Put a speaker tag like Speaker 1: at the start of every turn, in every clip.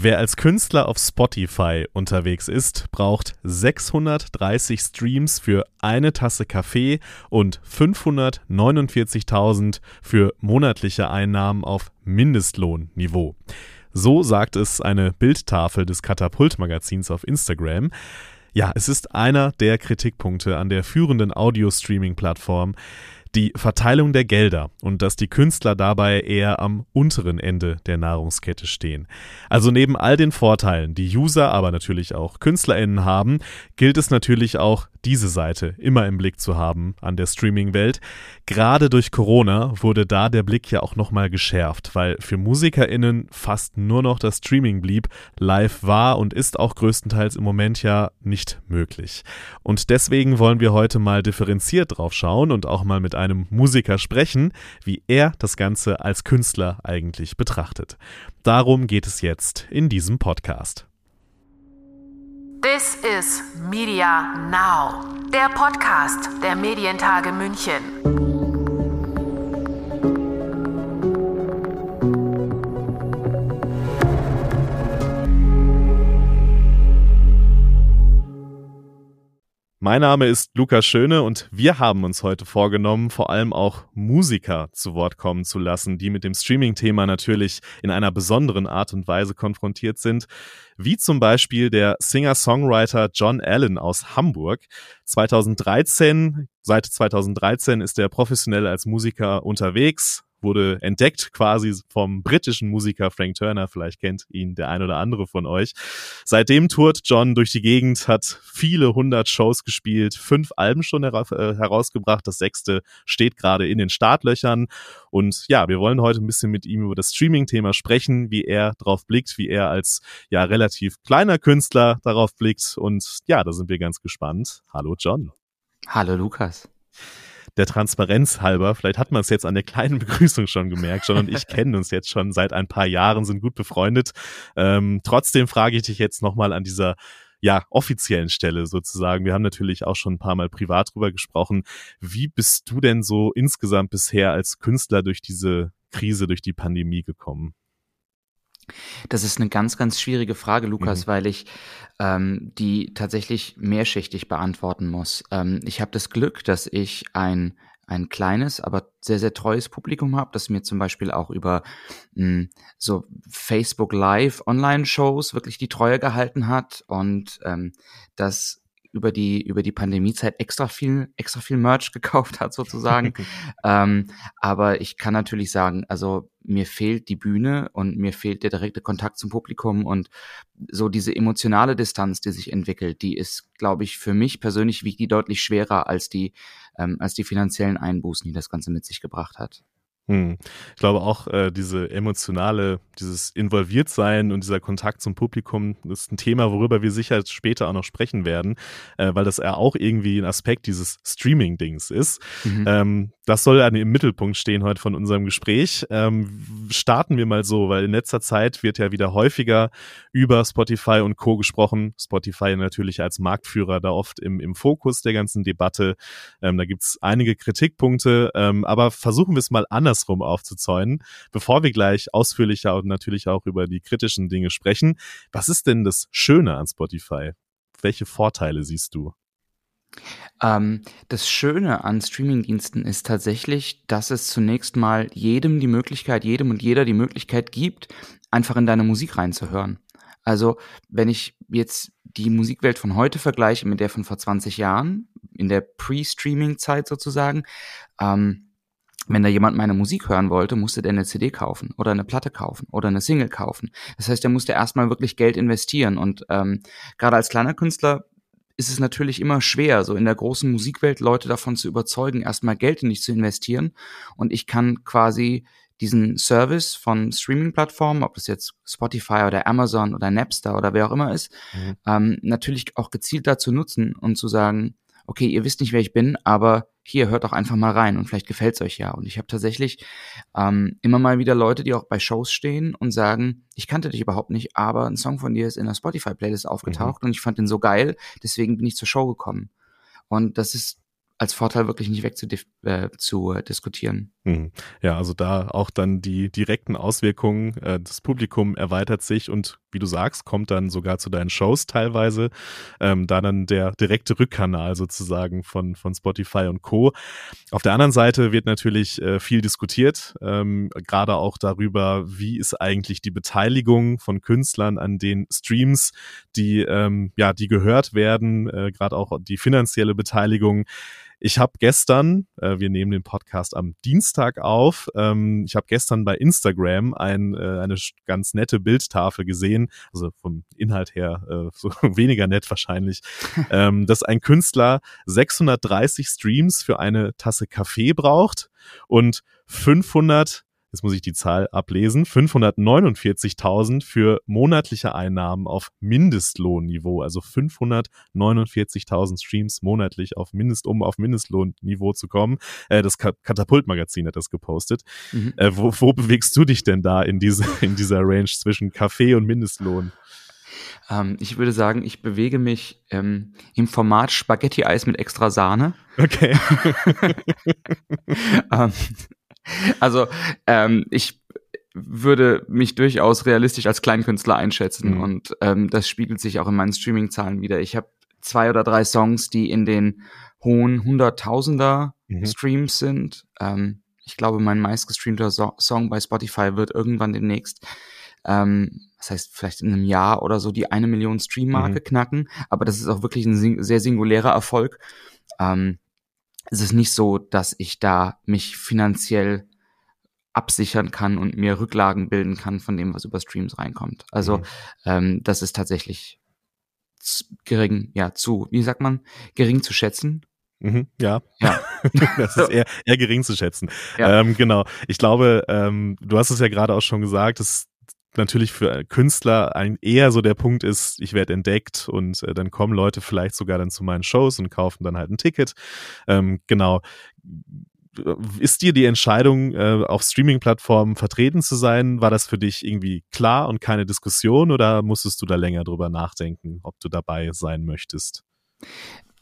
Speaker 1: Wer als Künstler auf Spotify unterwegs ist, braucht 630 Streams für eine Tasse Kaffee und 549.000 für monatliche Einnahmen auf Mindestlohnniveau. So sagt es eine Bildtafel des Katapult-Magazins auf Instagram. Ja, es ist einer der Kritikpunkte an der führenden Audio-Streaming-Plattform die Verteilung der Gelder und dass die Künstler dabei eher am unteren Ende der Nahrungskette stehen. Also neben all den Vorteilen, die User, aber natürlich auch Künstlerinnen haben, gilt es natürlich auch diese Seite immer im Blick zu haben an der Streaming-Welt. Gerade durch Corona wurde da der Blick ja auch nochmal geschärft, weil für MusikerInnen fast nur noch das Streaming blieb. Live war und ist auch größtenteils im Moment ja nicht möglich. Und deswegen wollen wir heute mal differenziert drauf schauen und auch mal mit einem Musiker sprechen, wie er das Ganze als Künstler eigentlich betrachtet. Darum geht es jetzt in diesem Podcast.
Speaker 2: This is Media Now, der Podcast der Medientage München.
Speaker 1: Mein Name ist Lukas Schöne und wir haben uns heute vorgenommen, vor allem auch Musiker zu Wort kommen zu lassen, die mit dem Streaming-Thema natürlich in einer besonderen Art und Weise konfrontiert sind, wie zum Beispiel der Singer-Songwriter John Allen aus Hamburg. 2013, seit 2013 ist er professionell als Musiker unterwegs, wurde entdeckt quasi vom britischen Musiker Frank Turner. Vielleicht kennt ihn der ein oder andere von euch. Seitdem tourt John durch die Gegend, hat viele hundert Shows gespielt, fünf Alben schon hera äh, herausgebracht. Das sechste steht gerade in den Startlöchern. Und ja, wir wollen heute ein bisschen mit ihm über das Streaming-Thema sprechen, wie er darauf blickt, wie er als ja relativ kleiner Künstler darauf blickt. Und ja, da sind wir ganz gespannt. Hallo John.
Speaker 3: Hallo Lukas
Speaker 1: der Transparenz halber, vielleicht hat man es jetzt an der kleinen Begrüßung schon gemerkt, John und ich kennen uns jetzt schon seit ein paar Jahren, sind gut befreundet. Ähm, trotzdem frage ich dich jetzt nochmal an dieser ja, offiziellen Stelle sozusagen. Wir haben natürlich auch schon ein paar Mal privat drüber gesprochen. Wie bist du denn so insgesamt bisher als Künstler durch diese Krise, durch die Pandemie gekommen?
Speaker 3: Das ist eine ganz, ganz schwierige Frage, Lukas, mhm. weil ich ähm, die tatsächlich mehrschichtig beantworten muss. Ähm, ich habe das Glück, dass ich ein ein kleines, aber sehr, sehr treues Publikum habe, das mir zum Beispiel auch über mh, hm, so Facebook Live Online-Shows wirklich die Treue gehalten hat und ähm, das über die über die Pandemiezeit extra viel extra viel Merch gekauft hat sozusagen. ähm, aber ich kann natürlich sagen, also mir fehlt die Bühne und mir fehlt der direkte Kontakt zum Publikum und so diese emotionale Distanz, die sich entwickelt, die ist, glaube ich, für mich persönlich wiegt die deutlich schwerer als die ähm, als die finanziellen Einbußen, die das Ganze mit sich gebracht hat.
Speaker 1: Hm. Ich glaube auch, äh, diese emotionale, dieses Involviertsein und dieser Kontakt zum Publikum ist ein Thema, worüber wir sicher später auch noch sprechen werden, äh, weil das ja auch irgendwie ein Aspekt dieses Streaming-Dings ist. Mhm. Ähm, das soll ja im Mittelpunkt stehen heute von unserem Gespräch. Ähm, starten wir mal so, weil in letzter Zeit wird ja wieder häufiger über Spotify und Co. gesprochen. Spotify natürlich als Marktführer da oft im, im Fokus der ganzen Debatte. Ähm, da gibt's einige Kritikpunkte, ähm, aber versuchen wir es mal anders andersrum aufzuzäunen, bevor wir gleich ausführlicher und natürlich auch über die kritischen Dinge sprechen. Was ist denn das Schöne an Spotify? Welche Vorteile siehst du?
Speaker 3: Ähm, das Schöne an Streamingdiensten ist tatsächlich, dass es zunächst mal jedem die Möglichkeit, jedem und jeder die Möglichkeit gibt, einfach in deine Musik reinzuhören. Also, wenn ich jetzt die Musikwelt von heute vergleiche mit der von vor 20 Jahren, in der Pre-Streaming-Zeit sozusagen, ähm, wenn da jemand meine Musik hören wollte, musste der eine CD kaufen oder eine Platte kaufen oder eine Single kaufen. Das heißt, er musste erstmal wirklich Geld investieren. Und ähm, gerade als kleiner Künstler ist es natürlich immer schwer, so in der großen Musikwelt Leute davon zu überzeugen, erstmal Geld in dich zu investieren. Und ich kann quasi diesen Service von Streaming-Plattformen, ob das jetzt Spotify oder Amazon oder Napster oder wer auch immer ist, mhm. ähm, natürlich auch gezielt dazu nutzen und zu sagen, okay, ihr wisst nicht, wer ich bin, aber hier, hört doch einfach mal rein und vielleicht gefällt's euch ja. Und ich habe tatsächlich ähm, immer mal wieder Leute, die auch bei Shows stehen und sagen, ich kannte dich überhaupt nicht, aber ein Song von dir ist in der Spotify-Playlist aufgetaucht mhm. und ich fand den so geil, deswegen bin ich zur Show gekommen. Und das ist als Vorteil wirklich nicht weg zu, äh, zu äh, diskutieren.
Speaker 1: Hm. Ja, also da auch dann die direkten Auswirkungen. Äh, das Publikum erweitert sich und wie du sagst, kommt dann sogar zu deinen Shows teilweise. Ähm, da dann der direkte Rückkanal sozusagen von, von Spotify und Co. Auf der anderen Seite wird natürlich äh, viel diskutiert, ähm, gerade auch darüber, wie ist eigentlich die Beteiligung von Künstlern an den Streams, die, ähm, ja, die gehört werden, äh, gerade auch die finanzielle Beteiligung. Ich habe gestern, äh, wir nehmen den Podcast am Dienstag auf, ähm, ich habe gestern bei Instagram ein, äh, eine ganz nette Bildtafel gesehen, also vom Inhalt her äh, so weniger nett wahrscheinlich, ähm, dass ein Künstler 630 Streams für eine Tasse Kaffee braucht und 500 jetzt muss ich die Zahl ablesen, 549.000 für monatliche Einnahmen auf Mindestlohnniveau, also 549.000 Streams monatlich auf Mindest, um auf Mindestlohnniveau zu kommen. Äh, das Katapultmagazin hat das gepostet. Mhm. Äh, wo, wo bewegst du dich denn da in, diese, in dieser Range zwischen Kaffee und Mindestlohn?
Speaker 3: Ähm, ich würde sagen, ich bewege mich ähm, im Format Spaghetti-Eis mit extra Sahne.
Speaker 1: Okay.
Speaker 3: ähm, also ähm, ich würde mich durchaus realistisch als Kleinkünstler einschätzen mhm. und ähm, das spiegelt sich auch in meinen Streaming-Zahlen wieder. Ich habe zwei oder drei Songs, die in den hohen Hunderttausender mhm. Streams sind. Ähm, ich glaube, mein meistgestreamter so Song bei Spotify wird irgendwann demnächst, ähm, das heißt vielleicht in einem Jahr oder so, die eine Million Stream-Marke mhm. knacken. Aber das ist auch wirklich ein sing sehr singulärer Erfolg. Ähm, es ist nicht so, dass ich da mich finanziell absichern kann und mir Rücklagen bilden kann von dem, was über Streams reinkommt. Also mhm. ähm, das ist tatsächlich gering, ja, zu, wie sagt man, gering zu schätzen.
Speaker 1: Mhm, ja. ja. das ist eher, eher gering zu schätzen. Ja. Ähm, genau. Ich glaube, ähm, du hast es ja gerade auch schon gesagt, dass natürlich für Künstler ein, eher so der Punkt ist, ich werde entdeckt und äh, dann kommen Leute vielleicht sogar dann zu meinen Shows und kaufen dann halt ein Ticket. Ähm, genau. Ist dir die Entscheidung, äh, auf Streaming-Plattformen vertreten zu sein, war das für dich irgendwie klar und keine Diskussion oder musstest du da länger drüber nachdenken, ob du dabei sein möchtest?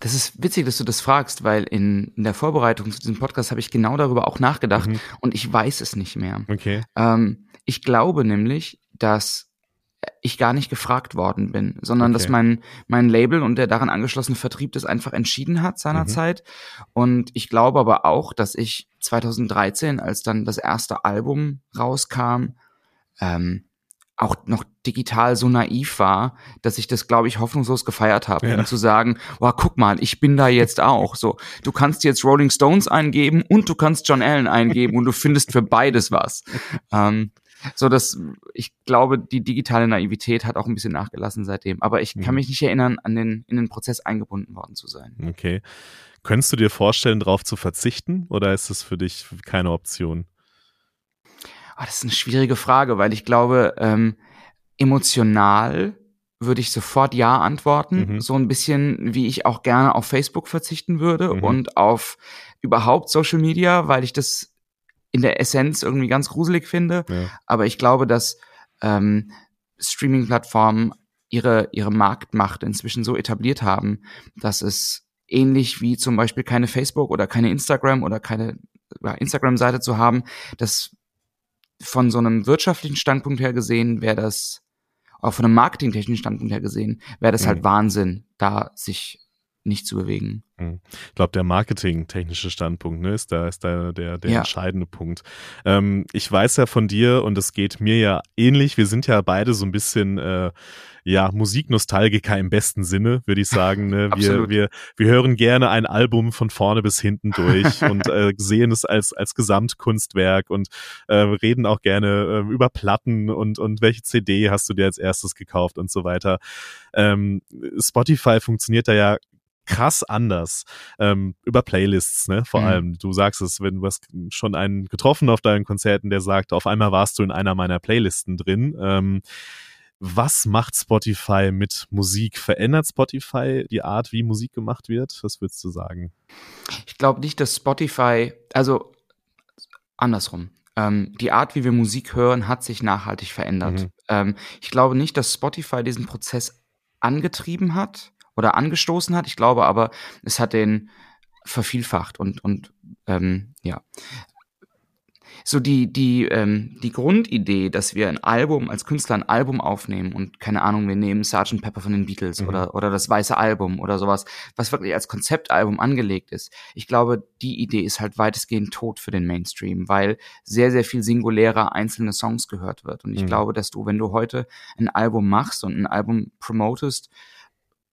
Speaker 3: Das ist witzig, dass du das fragst, weil in, in der Vorbereitung zu diesem Podcast habe ich genau darüber auch nachgedacht mhm. und ich weiß es nicht mehr.
Speaker 1: Okay.
Speaker 3: Ähm, ich glaube nämlich, dass ich gar nicht gefragt worden bin, sondern okay. dass mein, mein Label und der daran angeschlossene Vertrieb das einfach entschieden hat seinerzeit. Mhm. Und ich glaube aber auch, dass ich 2013, als dann das erste Album rauskam, ähm, auch noch digital so naiv war, dass ich das, glaube ich, hoffnungslos gefeiert habe, ja. um zu sagen, wow, guck mal, ich bin da jetzt auch. So, du kannst jetzt Rolling Stones eingeben und du kannst John Allen eingeben und du findest für beides was. Ähm, so dass ich glaube, die digitale Naivität hat auch ein bisschen nachgelassen seitdem. Aber ich kann mhm. mich nicht erinnern, an den, in den Prozess eingebunden worden zu sein.
Speaker 1: Okay. Könntest du dir vorstellen, darauf zu verzichten oder ist es für dich keine Option?
Speaker 3: Oh, das ist eine schwierige Frage, weil ich glaube, ähm, emotional würde ich sofort Ja antworten. Mhm. So ein bisschen, wie ich auch gerne auf Facebook verzichten würde mhm. und auf überhaupt Social Media, weil ich das in der Essenz irgendwie ganz gruselig finde. Ja. Aber ich glaube, dass ähm, Streaming-Plattformen ihre, ihre Marktmacht inzwischen so etabliert haben, dass es ähnlich wie zum Beispiel keine Facebook oder keine Instagram oder keine Instagram-Seite zu haben, dass von so einem wirtschaftlichen Standpunkt her gesehen wäre das, auch von einem marketingtechnischen Standpunkt her gesehen, wäre das mhm. halt Wahnsinn, da sich nicht zu bewegen.
Speaker 1: Hm. Ich glaube, der marketingtechnische Standpunkt ne, ist da, ist da der, der ja. entscheidende Punkt. Ähm, ich weiß ja von dir und es geht mir ja ähnlich. Wir sind ja beide so ein bisschen äh, ja, Musiknostalgiker im besten Sinne, würde ich sagen. Ne? Wir, wir, wir hören gerne ein Album von vorne bis hinten durch und äh, sehen es als, als Gesamtkunstwerk und äh, reden auch gerne äh, über Platten und, und welche CD hast du dir als erstes gekauft und so weiter. Ähm, Spotify funktioniert da ja krass anders ähm, über Playlists, ne? Vor mhm. allem. Du sagst es, wenn du hast schon einen getroffen auf deinen Konzerten, der sagt, auf einmal warst du in einer meiner Playlisten drin. Ähm, was macht Spotify mit Musik? Verändert Spotify die Art, wie Musik gemacht wird? Was würdest du sagen?
Speaker 3: Ich glaube nicht, dass Spotify, also andersrum. Ähm, die Art, wie wir Musik hören, hat sich nachhaltig verändert. Mhm. Ähm, ich glaube nicht, dass Spotify diesen Prozess angetrieben hat oder angestoßen hat. Ich glaube aber, es hat den vervielfacht und, und ähm, ja. so die, die, ähm, die Grundidee, dass wir ein Album, als Künstler ein Album aufnehmen und keine Ahnung, wir nehmen Sgt. Pepper von den Beatles mhm. oder, oder das Weiße Album oder sowas, was wirklich als Konzeptalbum angelegt ist. Ich glaube, die Idee ist halt weitestgehend tot für den Mainstream, weil sehr, sehr viel singulärer einzelne Songs gehört wird. Und ich mhm. glaube, dass du, wenn du heute ein Album machst und ein Album promotest,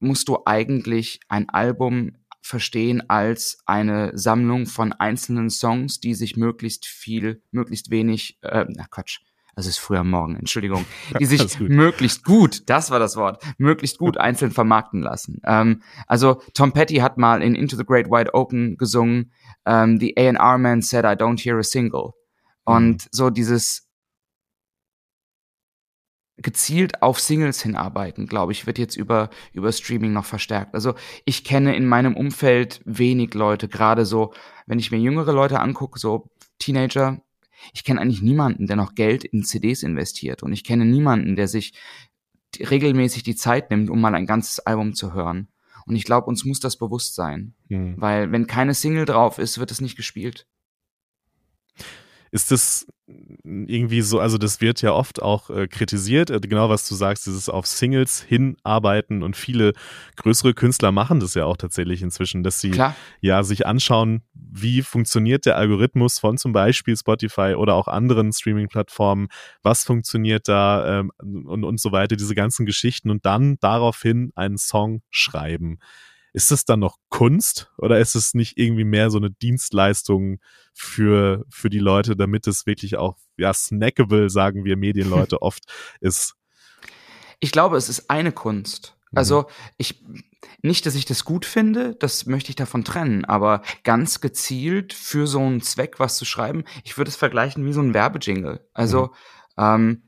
Speaker 3: musst du eigentlich ein Album verstehen als eine Sammlung von einzelnen Songs, die sich möglichst viel, möglichst wenig, äh, na Quatsch, also ist früher Morgen, Entschuldigung, die sich gut. möglichst gut, das war das Wort, möglichst gut einzeln vermarkten lassen. Ähm, also Tom Petty hat mal in Into the Great Wide Open gesungen, ähm, The A&R Man said I don't hear a single. Und mhm. so dieses gezielt auf Singles hinarbeiten, glaube ich, wird jetzt über, über Streaming noch verstärkt. Also ich kenne in meinem Umfeld wenig Leute, gerade so, wenn ich mir jüngere Leute angucke, so Teenager, ich kenne eigentlich niemanden, der noch Geld in CDs investiert. Und ich kenne niemanden, der sich regelmäßig die Zeit nimmt, um mal ein ganzes Album zu hören. Und ich glaube, uns muss das bewusst sein. Mhm. Weil wenn keine Single drauf ist, wird es nicht gespielt.
Speaker 1: Ist das irgendwie so, also das wird ja oft auch äh, kritisiert, äh, genau was du sagst, dieses auf Singles hinarbeiten und viele größere Künstler machen das ja auch tatsächlich inzwischen, dass sie Klar. ja sich anschauen, wie funktioniert der Algorithmus von zum Beispiel Spotify oder auch anderen Streaming-Plattformen, was funktioniert da ähm, und, und so weiter, diese ganzen Geschichten und dann daraufhin einen Song schreiben. Ist das dann noch Kunst oder ist es nicht irgendwie mehr so eine Dienstleistung für, für die Leute, damit es wirklich auch, ja, snackable, sagen wir Medienleute oft ist?
Speaker 3: Ich glaube, es ist eine Kunst. Mhm. Also ich nicht, dass ich das gut finde, das möchte ich davon trennen, aber ganz gezielt für so einen Zweck was zu schreiben, ich würde es vergleichen wie so ein Werbejingle. Also mhm. ähm,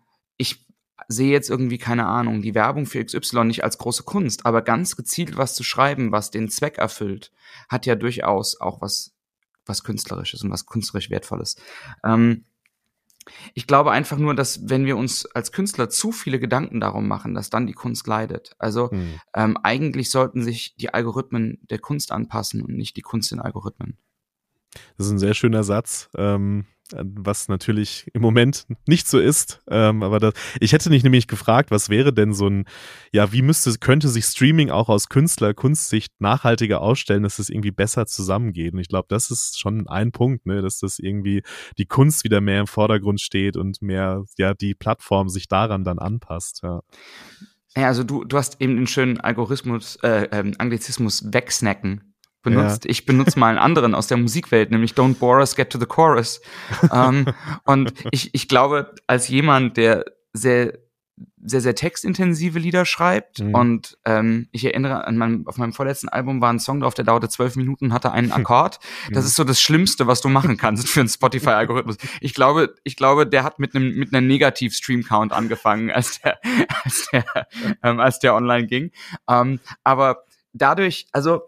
Speaker 3: sehe jetzt irgendwie, keine Ahnung, die Werbung für XY nicht als große Kunst, aber ganz gezielt was zu schreiben, was den Zweck erfüllt, hat ja durchaus auch was, was Künstlerisches und was künstlerisch Wertvolles. Ähm, ich glaube einfach nur, dass wenn wir uns als Künstler zu viele Gedanken darum machen, dass dann die Kunst leidet. Also hm. ähm, eigentlich sollten sich die Algorithmen der Kunst anpassen und nicht die Kunst den Algorithmen.
Speaker 1: Das ist ein sehr schöner Satz. Ähm, was natürlich im Moment nicht so ist. Ähm, aber das, ich hätte nicht nämlich gefragt, was wäre denn so ein, ja, wie müsste, könnte sich Streaming auch aus Künstler-Kunstsicht nachhaltiger ausstellen, dass es irgendwie besser zusammengeht? Und ich glaube, das ist schon ein Punkt, ne, dass das irgendwie die Kunst wieder mehr im Vordergrund steht und mehr, ja, die Plattform sich daran dann anpasst, ja.
Speaker 3: Ja, also du, du hast eben den schönen Algorithmus, äh, ähm, Anglizismus wegsnacken benutzt. Ja. Ich benutze mal einen anderen aus der Musikwelt, nämlich Don't Bore Us, Get to the Chorus. ähm, und ich, ich glaube, als jemand, der sehr sehr, sehr textintensive Lieder schreibt. Mhm. Und ähm, ich erinnere an meinem, auf meinem vorletzten Album war ein Song drauf, der dauerte zwölf Minuten, hatte einen Akkord. Das mhm. ist so das Schlimmste, was du machen kannst für einen Spotify-Algorithmus. Ich glaube, ich glaube, der hat mit einem mit einer Negativ-Stream-Count angefangen, als der, als der, ähm, als der online ging. Ähm, aber dadurch, also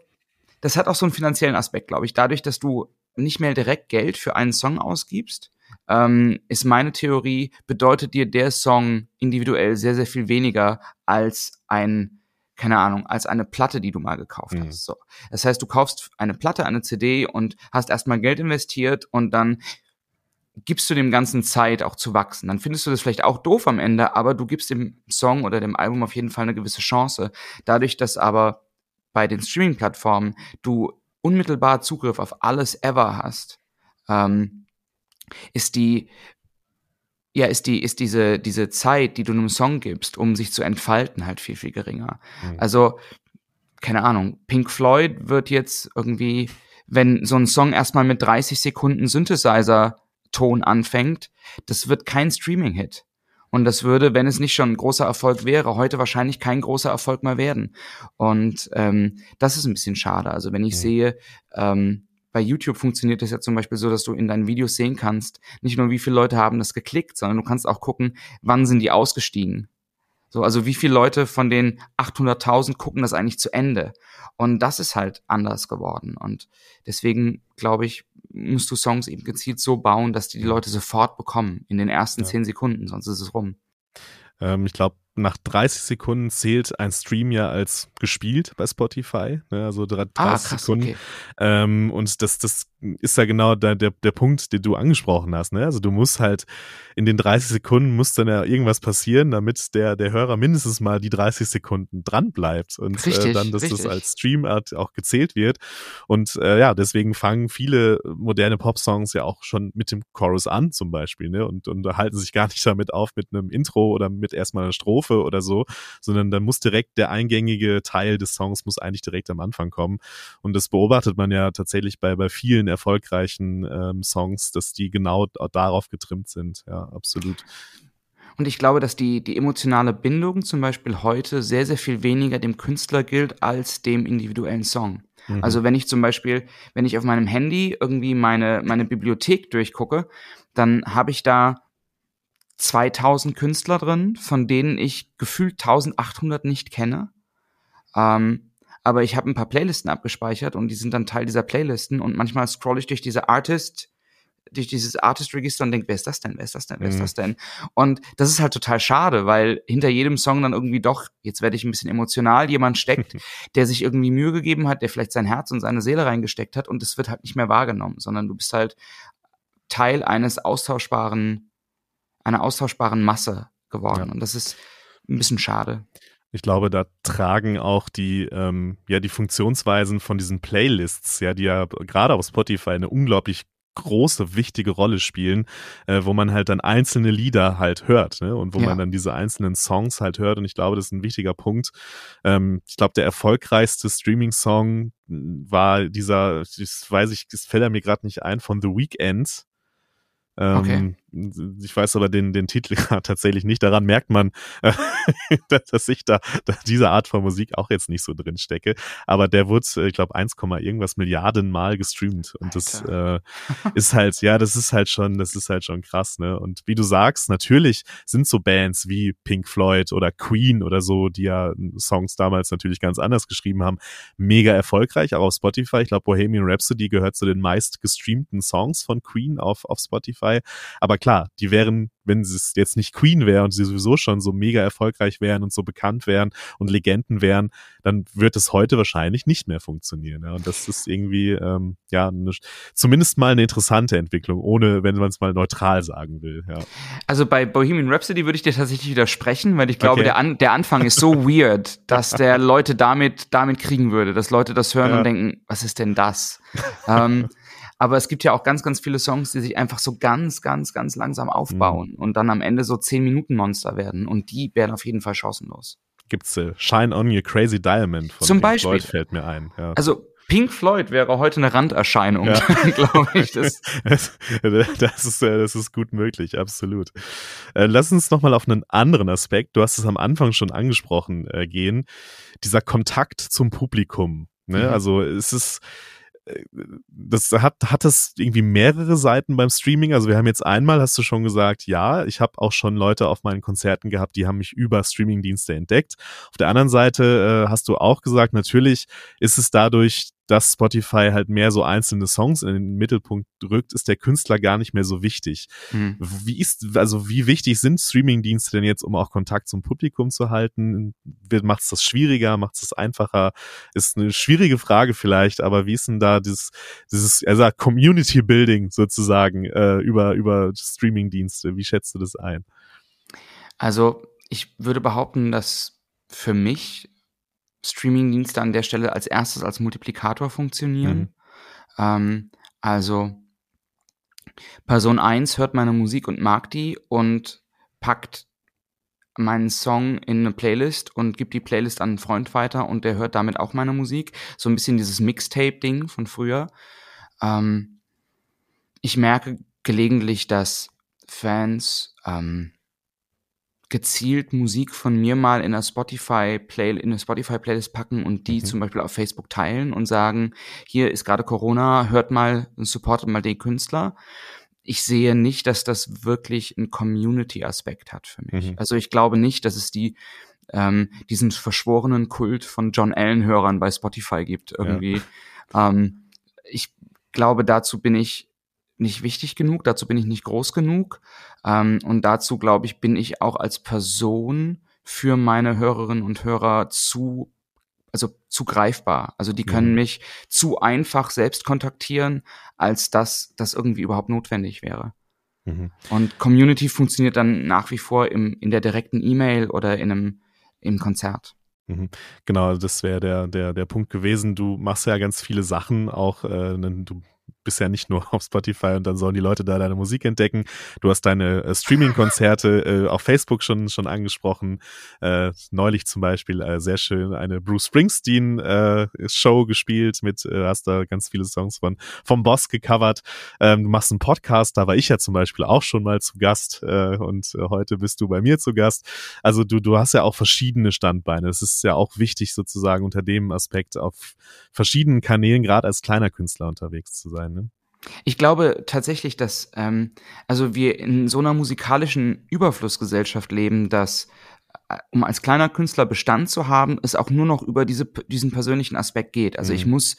Speaker 3: das hat auch so einen finanziellen Aspekt, glaube ich. Dadurch, dass du nicht mehr direkt Geld für einen Song ausgibst, ähm, ist meine Theorie, bedeutet dir der Song individuell sehr, sehr viel weniger als ein, keine Ahnung, als eine Platte, die du mal gekauft mhm. hast. So. Das heißt, du kaufst eine Platte, eine CD und hast erstmal Geld investiert und dann gibst du dem Ganzen Zeit auch zu wachsen. Dann findest du das vielleicht auch doof am Ende, aber du gibst dem Song oder dem Album auf jeden Fall eine gewisse Chance. Dadurch, dass aber bei den Streaming-Plattformen du unmittelbar Zugriff auf alles ever hast, ähm, ist die ja, ist die, ist diese, diese Zeit, die du einem Song gibst, um sich zu entfalten, halt viel, viel geringer. Mhm. Also, keine Ahnung, Pink Floyd wird jetzt irgendwie, wenn so ein Song erstmal mit 30 Sekunden Synthesizer-Ton anfängt, das wird kein Streaming-Hit. Und das würde, wenn es nicht schon ein großer Erfolg wäre, heute wahrscheinlich kein großer Erfolg mehr werden. Und ähm, das ist ein bisschen schade. Also wenn ich ja. sehe, ähm, bei YouTube funktioniert das ja zum Beispiel so, dass du in deinen Videos sehen kannst, nicht nur wie viele Leute haben das geklickt, sondern du kannst auch gucken, wann sind die ausgestiegen. So, also wie viele Leute von den 800.000 gucken das eigentlich zu Ende? Und das ist halt anders geworden. Und deswegen glaube ich, musst du Songs eben gezielt so bauen, dass die, die Leute sofort bekommen in den ersten ja. zehn Sekunden, sonst ist es rum.
Speaker 1: Ähm, ich glaube, nach 30 Sekunden zählt ein Stream ja als gespielt bei Spotify, ne? also 30
Speaker 3: Ah, krass,
Speaker 1: Sekunden.
Speaker 3: okay.
Speaker 1: Ähm, und das, das ist ja genau der, der, der Punkt, den du angesprochen hast. Ne? Also du musst halt in den 30 Sekunden muss dann ja irgendwas passieren, damit der, der Hörer mindestens mal die 30 Sekunden dran bleibt und äh,
Speaker 3: Richtig,
Speaker 1: dann, dass das
Speaker 3: richtig.
Speaker 1: als Streamart auch gezählt wird. Und äh, ja, deswegen fangen viele moderne Popsongs ja auch schon mit dem Chorus an, zum Beispiel, ne? Und, und halten sich gar nicht damit auf mit einem Intro oder mit erstmal einer Strophe oder so, sondern dann muss direkt der eingängige Teil des Songs muss eigentlich direkt am Anfang kommen. Und das beobachtet man ja tatsächlich bei, bei vielen erfolgreichen ähm, Songs, dass die genau darauf getrimmt sind. Ja, absolut.
Speaker 3: Und ich glaube, dass die, die emotionale Bindung zum Beispiel heute sehr, sehr viel weniger dem Künstler gilt als dem individuellen Song.
Speaker 1: Mhm.
Speaker 3: Also wenn ich zum Beispiel, wenn ich auf meinem Handy irgendwie meine, meine Bibliothek durchgucke, dann habe ich da 2000 Künstler drin, von denen ich gefühlt 1800 nicht kenne. Ähm, aber ich habe ein paar Playlisten abgespeichert und die sind dann Teil dieser Playlisten und manchmal scroll ich durch diese Artist, durch dieses Artist-Register und denke, wer ist das denn, wer ist das denn, wer ist
Speaker 1: Mhm.
Speaker 3: das denn? Und das ist halt total schade, weil hinter jedem Song dann irgendwie doch, jetzt werde ich ein bisschen emotional, jemand steckt, der sich irgendwie Mühe gegeben hat, der vielleicht sein Herz und seine Seele reingesteckt hat und es wird halt nicht mehr wahrgenommen, sondern du bist halt Teil eines austauschbaren, einer austauschbaren Masse geworden.
Speaker 1: Ja.
Speaker 3: Und das ist ein bisschen schade.
Speaker 1: Ich glaube, da tragen auch die, ähm, ja, die Funktionsweisen von diesen Playlists, ja, die ja gerade auf Spotify eine unglaublich große, wichtige Rolle spielen, äh, wo man halt dann einzelne Lieder halt hört, ne? Und wo
Speaker 3: Ja.
Speaker 1: man dann diese einzelnen Songs halt hört. Und ich glaube, das ist ein wichtiger Punkt. Ähm, ich glaube, der erfolgreichste Streaming-Song war dieser, das weiß ich, das fällt er mir gerade nicht ein, von The Weeknd. Ähm,
Speaker 3: Okay.
Speaker 1: Ich weiß aber den, den Titel gerade tatsächlich nicht. Daran merkt man, äh, dass ich da, da diese Art von Musik auch jetzt nicht so drin stecke. Aber der wurde, äh, ich glaube, 1, irgendwas Milliarden Mal gestreamt. Und das äh, ist halt, ja, das ist halt schon, das ist halt schon krass, ne? Und wie du sagst, natürlich sind so Bands wie Pink Floyd oder Queen oder so, die ja Songs damals natürlich ganz anders geschrieben haben, mega erfolgreich, auch auf Spotify. Ich glaube, Bohemian Rhapsody gehört zu den meist gestreamten Songs von Queen auf, auf Spotify. Aber klar, die wären, wenn es jetzt nicht Queen wäre und sie sowieso schon so mega erfolgreich wären und so bekannt wären und Legenden wären, dann wird es heute wahrscheinlich nicht mehr funktionieren. Ja? Und das ist irgendwie, ähm, ja, eine, zumindest mal eine interessante Entwicklung, ohne, wenn man es mal neutral sagen will. Ja.
Speaker 3: Also bei Bohemian Rhapsody würde ich dir tatsächlich widersprechen, weil ich glaube,
Speaker 1: Okay.
Speaker 3: der, An der Anfang ist so weird, dass der Leute damit, damit kriegen würde, dass Leute das hören
Speaker 1: Ja.
Speaker 3: und denken, was ist denn das? ähm, aber es gibt ja auch ganz, ganz viele Songs, die sich einfach so ganz, ganz, ganz langsam aufbauen
Speaker 1: Mhm.
Speaker 3: und dann am Ende so 10 Minuten Monster werden und die wären auf jeden Fall chancenlos.
Speaker 1: Gibt's äh, Shine On You Crazy Diamond von
Speaker 3: Zum
Speaker 1: Pink
Speaker 3: Beispiel.
Speaker 1: Floyd fällt mir ein. Ja.
Speaker 3: Also Pink Floyd wäre heute eine Randerscheinung,
Speaker 1: Ja.
Speaker 3: glaube ich. Das,
Speaker 1: Das, das, ist, äh, das ist gut möglich, absolut. Äh, Lass uns nochmal auf einen anderen Aspekt, du hast es am Anfang schon angesprochen, äh, gehen. Dieser Kontakt zum Publikum. Ne?
Speaker 3: Mhm.
Speaker 1: Also es ist, das hat, hat das irgendwie mehrere Seiten beim Streaming. Also wir haben jetzt einmal, hast du schon gesagt, ja, ich habe auch schon Leute auf meinen Konzerten gehabt, die haben mich über Streamingdienste entdeckt. Auf der anderen Seite äh, hast du auch gesagt, natürlich ist es dadurch, dass Spotify halt mehr so einzelne Songs in den Mittelpunkt drückt, ist der Künstler gar nicht mehr so wichtig.
Speaker 3: hm.
Speaker 1: Wie ist, also wie wichtig sind Streamingdienste denn jetzt, um auch Kontakt zum Publikum zu halten? Macht es das schwieriger? Macht es das einfacher? Ist eine schwierige Frage vielleicht, aber wie ist denn da dieses, dieses, also Community Building sozusagen äh, über, über Streamingdienste? Wie schätzt du das ein?
Speaker 3: Also ich würde behaupten, dass für mich Streamingdienste an der Stelle als erstes als Multiplikator funktionieren.
Speaker 1: Mhm.
Speaker 3: Ähm, also Person 1 hört meine Musik und mag die und packt meinen Song in eine Playlist und gibt die Playlist an einen Freund weiter und der hört damit auch meine Musik. So ein bisschen dieses Mixtape-Ding von früher. Ähm, ich merke gelegentlich, dass Fans ähm, gezielt Musik von mir mal in einer Spotify Play in eine Spotify Playlist packen und die
Speaker 1: Mhm.
Speaker 3: zum Beispiel auf Facebook teilen und sagen, hier ist gerade Corona, hört mal, supportet mal den Künstler. Ich sehe nicht, dass das wirklich einen Community-Aspekt hat für mich.
Speaker 1: Mhm.
Speaker 3: Also ich glaube nicht, dass es die ähm, diesen verschworenen Kult von John Allen-Hörern bei Spotify gibt irgendwie. Ähm, ich glaube, dazu bin ich nicht wichtig genug, dazu bin ich nicht groß genug. Ähm, und dazu, glaube ich, bin ich auch als Person für meine Hörerinnen und Hörer zu also zu greifbar. Also die können mhm. mich zu einfach selbst kontaktieren, als dass das irgendwie überhaupt notwendig wäre. Mhm. Und Community funktioniert dann nach wie vor im, in der direkten E-Mail oder in einem im Konzert.
Speaker 1: Mhm. Genau, das wäre der, der, der Punkt gewesen. Du machst ja ganz viele Sachen, auch äh, du bist ja nicht nur auf Spotify und dann sollen die Leute da deine Musik entdecken. Du hast deine äh, Streaming-Konzerte äh, auf Facebook schon, schon angesprochen. Äh, neulich zum Beispiel äh, sehr schön eine Bruce Springsteen-Show äh, gespielt mit, äh, hast da ganz viele Songs von vom Boss gecovert. Ähm, du machst einen Podcast, da war ich ja zum Beispiel auch schon mal zu Gast äh, und äh, heute bist du bei mir zu Gast. Also du, du hast ja auch verschiedene Standbeine. Es ist ja auch wichtig sozusagen unter dem Aspekt auf verschiedenen Kanälen, gerade als kleiner Künstler unterwegs zu sein.
Speaker 3: Ich glaube tatsächlich, dass ähm, also wir in so einer musikalischen Überflussgesellschaft leben, dass äh, um als kleiner Künstler Bestand zu haben, es auch nur noch über diese, diesen persönlichen Aspekt geht. Also mhm. ich muss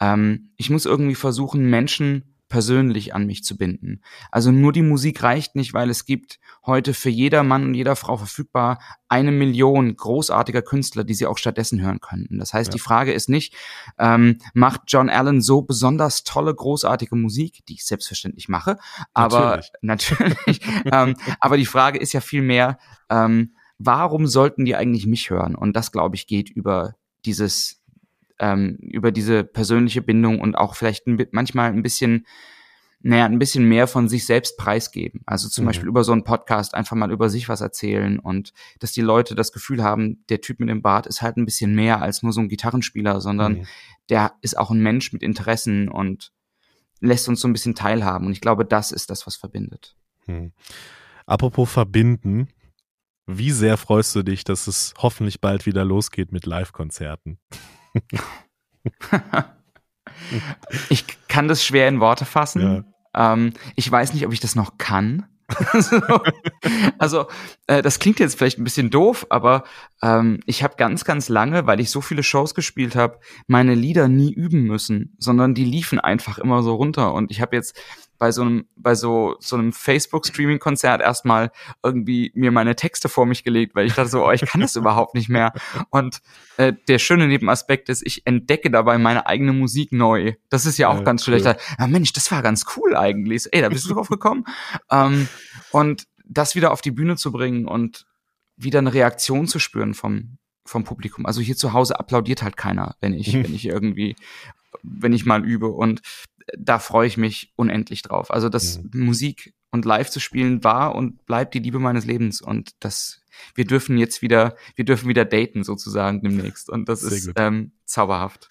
Speaker 3: ähm, ich muss irgendwie versuchen, Menschen persönlich an mich zu binden. Also nur die Musik reicht nicht, weil es gibt heute für jeder Mann und jeder Frau verfügbar eine Million großartiger Künstler, die sie auch stattdessen hören könnten. Das heißt, ja. die Frage ist nicht, ähm, macht John Allen so besonders tolle, großartige Musik, die ich selbstverständlich mache, aber natürlich, natürlich ähm, aber die Frage ist ja viel mehr, ähm, warum sollten die eigentlich mich hören? Und das, glaube ich, geht über dieses ähm, über diese persönliche Bindung und auch vielleicht ein, manchmal ein bisschen, naja, ein bisschen mehr von sich selbst preisgeben. Also zum mhm. Beispiel über so einen Podcast einfach mal über sich was erzählen und dass die Leute das Gefühl haben, der Typ mit dem Bart ist halt ein bisschen mehr als nur so ein Gitarrenspieler, sondern mhm. der ist auch ein Mensch mit Interessen und lässt uns so ein bisschen teilhaben. Und ich glaube, das ist das, was verbindet.
Speaker 1: Mhm. Apropos verbinden, wie sehr freust du dich, dass es hoffentlich bald wieder losgeht mit Live-Konzerten?
Speaker 3: ich kann das schwer in Worte fassen. Ja. Ähm, ich weiß nicht, ob ich das noch kann. also, äh, das klingt jetzt vielleicht ein bisschen doof, aber ähm, ich habe ganz, ganz lange, weil ich so viele Shows gespielt habe, meine Lieder nie üben müssen, sondern die liefen einfach immer so runter. Und ich habe jetzt bei so einem, bei so, so einem Facebook-Streaming-Konzert erstmal irgendwie mir meine Texte vor mich gelegt, weil ich dachte so, oh, ich kann das überhaupt nicht mehr. Und äh, der schöne Nebenaspekt ist, ich entdecke dabei meine eigene Musik neu. Das ist ja auch ja, ganz cool. schlecht. Ja, Mensch, das war ganz cool eigentlich. Ey, da bist du drauf gekommen. ähm, und das wieder auf die Bühne zu bringen und wieder eine Reaktion zu spüren vom, vom Publikum. Also hier zu Hause applaudiert halt keiner, wenn ich, wenn ich irgendwie, wenn ich mal übe. Und da freue ich mich unendlich drauf. Also das mhm. Musik und live zu spielen war und bleibt die Liebe meines Lebens und das wir dürfen jetzt wieder wir dürfen wieder daten sozusagen demnächst und das Sehr ist ähm, zauberhaft.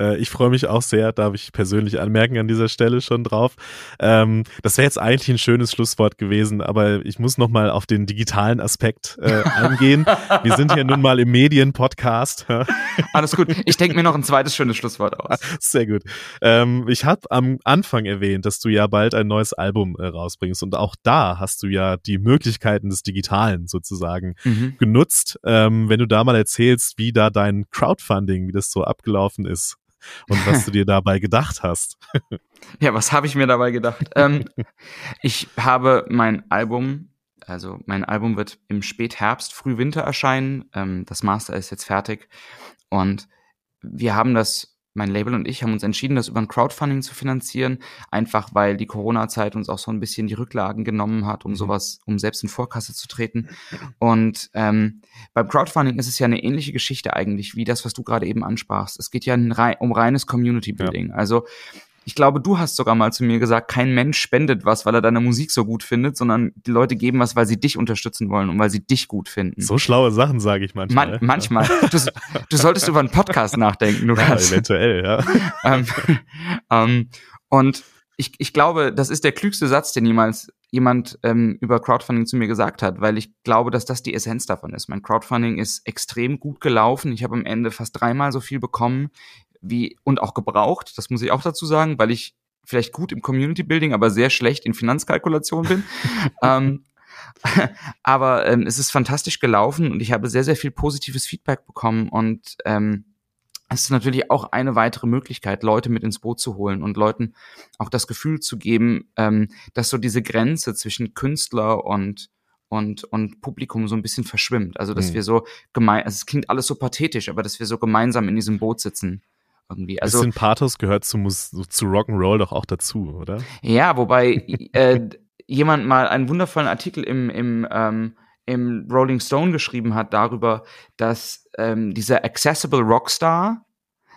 Speaker 1: Äh, ich freue mich auch sehr, darf ich persönlich anmerken an dieser Stelle schon drauf. Ähm, das wäre jetzt eigentlich ein schönes Schlusswort gewesen, aber ich muss nochmal auf den digitalen Aspekt äh, eingehen. Wir sind hier nun mal im Medien-Podcast.
Speaker 3: Alles gut. Ich denke mir noch ein zweites schönes Schlusswort aus.
Speaker 1: Sehr gut. Ähm, ich habe am Anfang erwähnt, dass du ja bald ein neues Album äh, rausbringst und auch da hast du ja die Möglichkeiten des Digitalen sozusagen mhm. genutzt. Ähm, wenn du da mal erzählst, wie da dein Crowdfunding, wie das so abgelaufen ist und was du dir dabei gedacht hast.
Speaker 3: ja, was habe ich mir dabei gedacht? ähm, ich habe mein Album, also mein Album wird im Spätherbst, Frühwinter erscheinen. Ähm, das Master ist jetzt fertig und wir haben das mein Label und ich haben uns entschieden, das über ein Crowdfunding zu finanzieren, einfach weil die Corona-Zeit uns auch so ein bisschen die Rücklagen genommen hat, um mhm. sowas, um selbst in Vorkasse zu treten. Und ähm, beim Crowdfunding ist es ja eine ähnliche Geschichte eigentlich, wie das, was du gerade eben ansprachst. Es geht ja um reines Community Building. Ja. Also ich glaube, du hast sogar mal zu mir gesagt, kein Mensch spendet was, weil er deine Musik so gut findet, sondern die Leute geben was, weil sie dich unterstützen wollen und weil sie dich gut finden.
Speaker 1: So schlaue Sachen sage ich manchmal.
Speaker 3: Man, manchmal. Du, du, solltest über einen Podcast nachdenken, Lukas.
Speaker 1: Ja, eventuell, ja.
Speaker 3: ähm, ähm, und ich, ich glaube, das ist der klügste Satz, den jemals jemand ähm, über Crowdfunding zu mir gesagt hat, weil ich glaube, dass das die Essenz davon ist. Mein Crowdfunding ist extrem gut gelaufen. Ich habe am Ende fast dreimal so viel bekommen, wie und auch gebraucht. Das muss ich auch dazu sagen, weil ich vielleicht gut im Community Building, aber sehr schlecht in Finanzkalkulation bin. ähm, aber ähm, es ist fantastisch gelaufen und ich habe sehr, sehr viel positives Feedback bekommen und ähm, es ist natürlich auch eine weitere Möglichkeit, Leute mit ins Boot zu holen und Leuten auch das Gefühl zu geben, ähm, dass so diese Grenze zwischen Künstler und und, und Publikum so ein bisschen verschwimmt. Also, dass
Speaker 1: Mhm.
Speaker 3: wir so gemein, also es klingt alles so pathetisch, aber dass wir so gemeinsam in diesem Boot sitzen. Irgendwie. Also,
Speaker 1: Bisschen Pathos gehört zu, zu Rock'n'Roll doch auch dazu, oder?
Speaker 3: ja, wobei äh, jemand mal einen wundervollen Artikel im, im, ähm, im Rolling Stone geschrieben hat darüber, dass ähm, dieser accessible Rockstar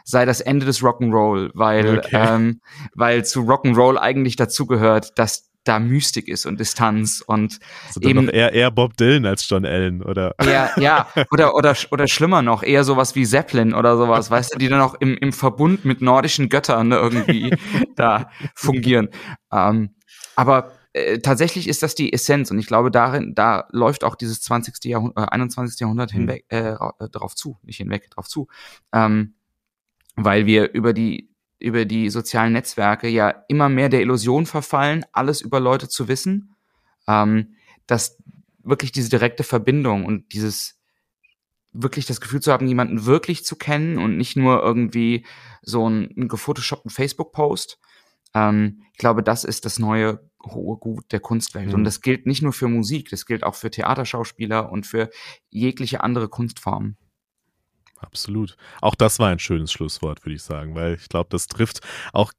Speaker 3: sei das Ende des Rock'n'Roll, weil,
Speaker 1: Okay.
Speaker 3: ähm, weil zu Rock'n'Roll eigentlich dazugehört, dass da Mystik ist und Distanz und
Speaker 1: Also
Speaker 3: Eben-
Speaker 1: eher, eher Bob Dylan als John Allen, oder?
Speaker 3: ja, ja, oder, oder, oder schlimmer noch, eher sowas wie Zeppelin oder sowas, weißt du, die dann auch im, im Verbund mit nordischen Göttern irgendwie da fungieren. Ähm, aber äh, tatsächlich ist das die Essenz und ich glaube, darin, da läuft auch dieses 20. Jahrhundert, äh, 21. Jahrhundert
Speaker 1: Mhm.
Speaker 3: hinweg, äh, äh, drauf zu, nicht hinweg, drauf zu. Ähm, weil wir über die, über die sozialen Netzwerke ja immer mehr der Illusion verfallen, alles über Leute zu wissen, ähm, dass wirklich diese direkte Verbindung und dieses wirklich das Gefühl zu haben, jemanden wirklich zu kennen und nicht nur irgendwie so einen, einen gefotoshoppten Facebook-Post. Ähm, ich glaube, das ist das neue hohe Gut der Kunstwelt.
Speaker 1: Mhm.
Speaker 3: Und das gilt nicht nur für Musik, das gilt auch für Theaterschauspieler und für jegliche andere Kunstform.
Speaker 1: Absolut. Auch das war ein schönes Schlusswort, würde ich sagen, weil ich glaube, das trifft auch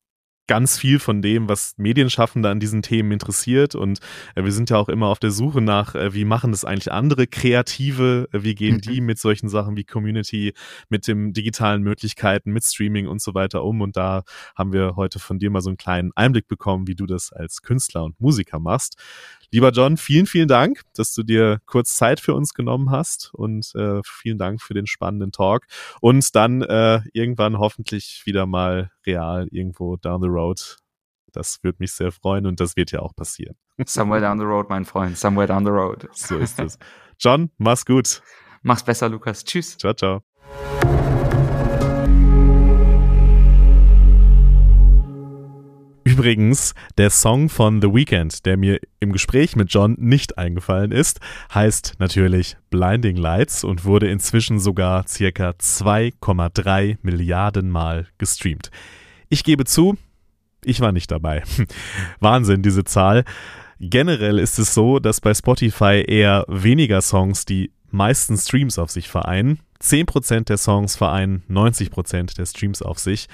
Speaker 1: ganz viel von dem, was Medienschaffende an diesen Themen interessiert. Und äh, wir sind ja auch immer auf der Suche nach, äh, wie machen das eigentlich andere Kreative, äh, wie gehen
Speaker 3: Mhm.
Speaker 1: die mit solchen Sachen wie Community, mit den digitalen Möglichkeiten, mit Streaming und so weiter um. Und da haben wir heute von dir mal so einen kleinen Einblick bekommen, wie du das als Künstler und Musiker machst. Lieber John, vielen, vielen Dank, dass du dir kurz Zeit für uns genommen hast und äh, vielen Dank für den spannenden Talk. Und dann äh, irgendwann hoffentlich wieder mal real irgendwo down the road. Das würde mich sehr freuen und das wird ja auch passieren.
Speaker 3: Somewhere down the road, mein Freund. Somewhere down the road.
Speaker 1: So ist es. John, mach's gut.
Speaker 3: Mach's besser, Lukas. Tschüss.
Speaker 1: Ciao, ciao. Übrigens, der Song von The Weeknd, der mir im Gespräch mit John nicht eingefallen ist, heißt natürlich Blinding Lights und wurde inzwischen sogar circa 2,3 Milliarden Mal gestreamt. Ich gebe zu, ich war nicht dabei. Wahnsinn, diese Zahl. Generell ist es so, dass bei Spotify eher weniger Songs die meisten Streams auf sich vereinen. 10% der Songs vereinen 90% der Streams auf sich.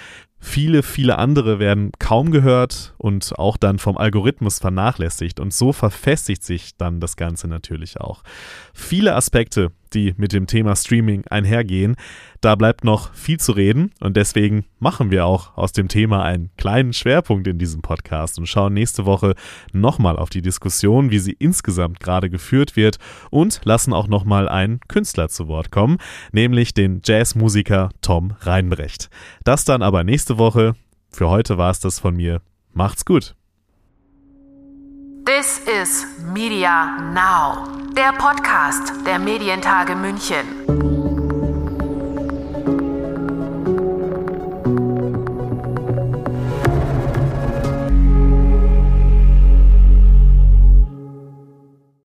Speaker 1: Viele, viele andere werden kaum gehört und auch dann vom Algorithmus vernachlässigt und so verfestigt sich dann das Ganze natürlich auch. Viele Aspekte, die mit dem Thema Streaming einhergehen, da bleibt noch viel zu reden und deswegen machen wir auch aus dem Thema einen kleinen Schwerpunkt in diesem Podcast und schauen nächste Woche nochmal auf die Diskussion, wie sie insgesamt gerade geführt wird und lassen auch nochmal einen Künstler zu Wort kommen, nämlich den Jazzmusiker Tom Reinbrecht. Das dann aber nächste Woche. Für heute war es das von mir. Macht's gut.
Speaker 2: This is Media Now, der Podcast der Medientage München.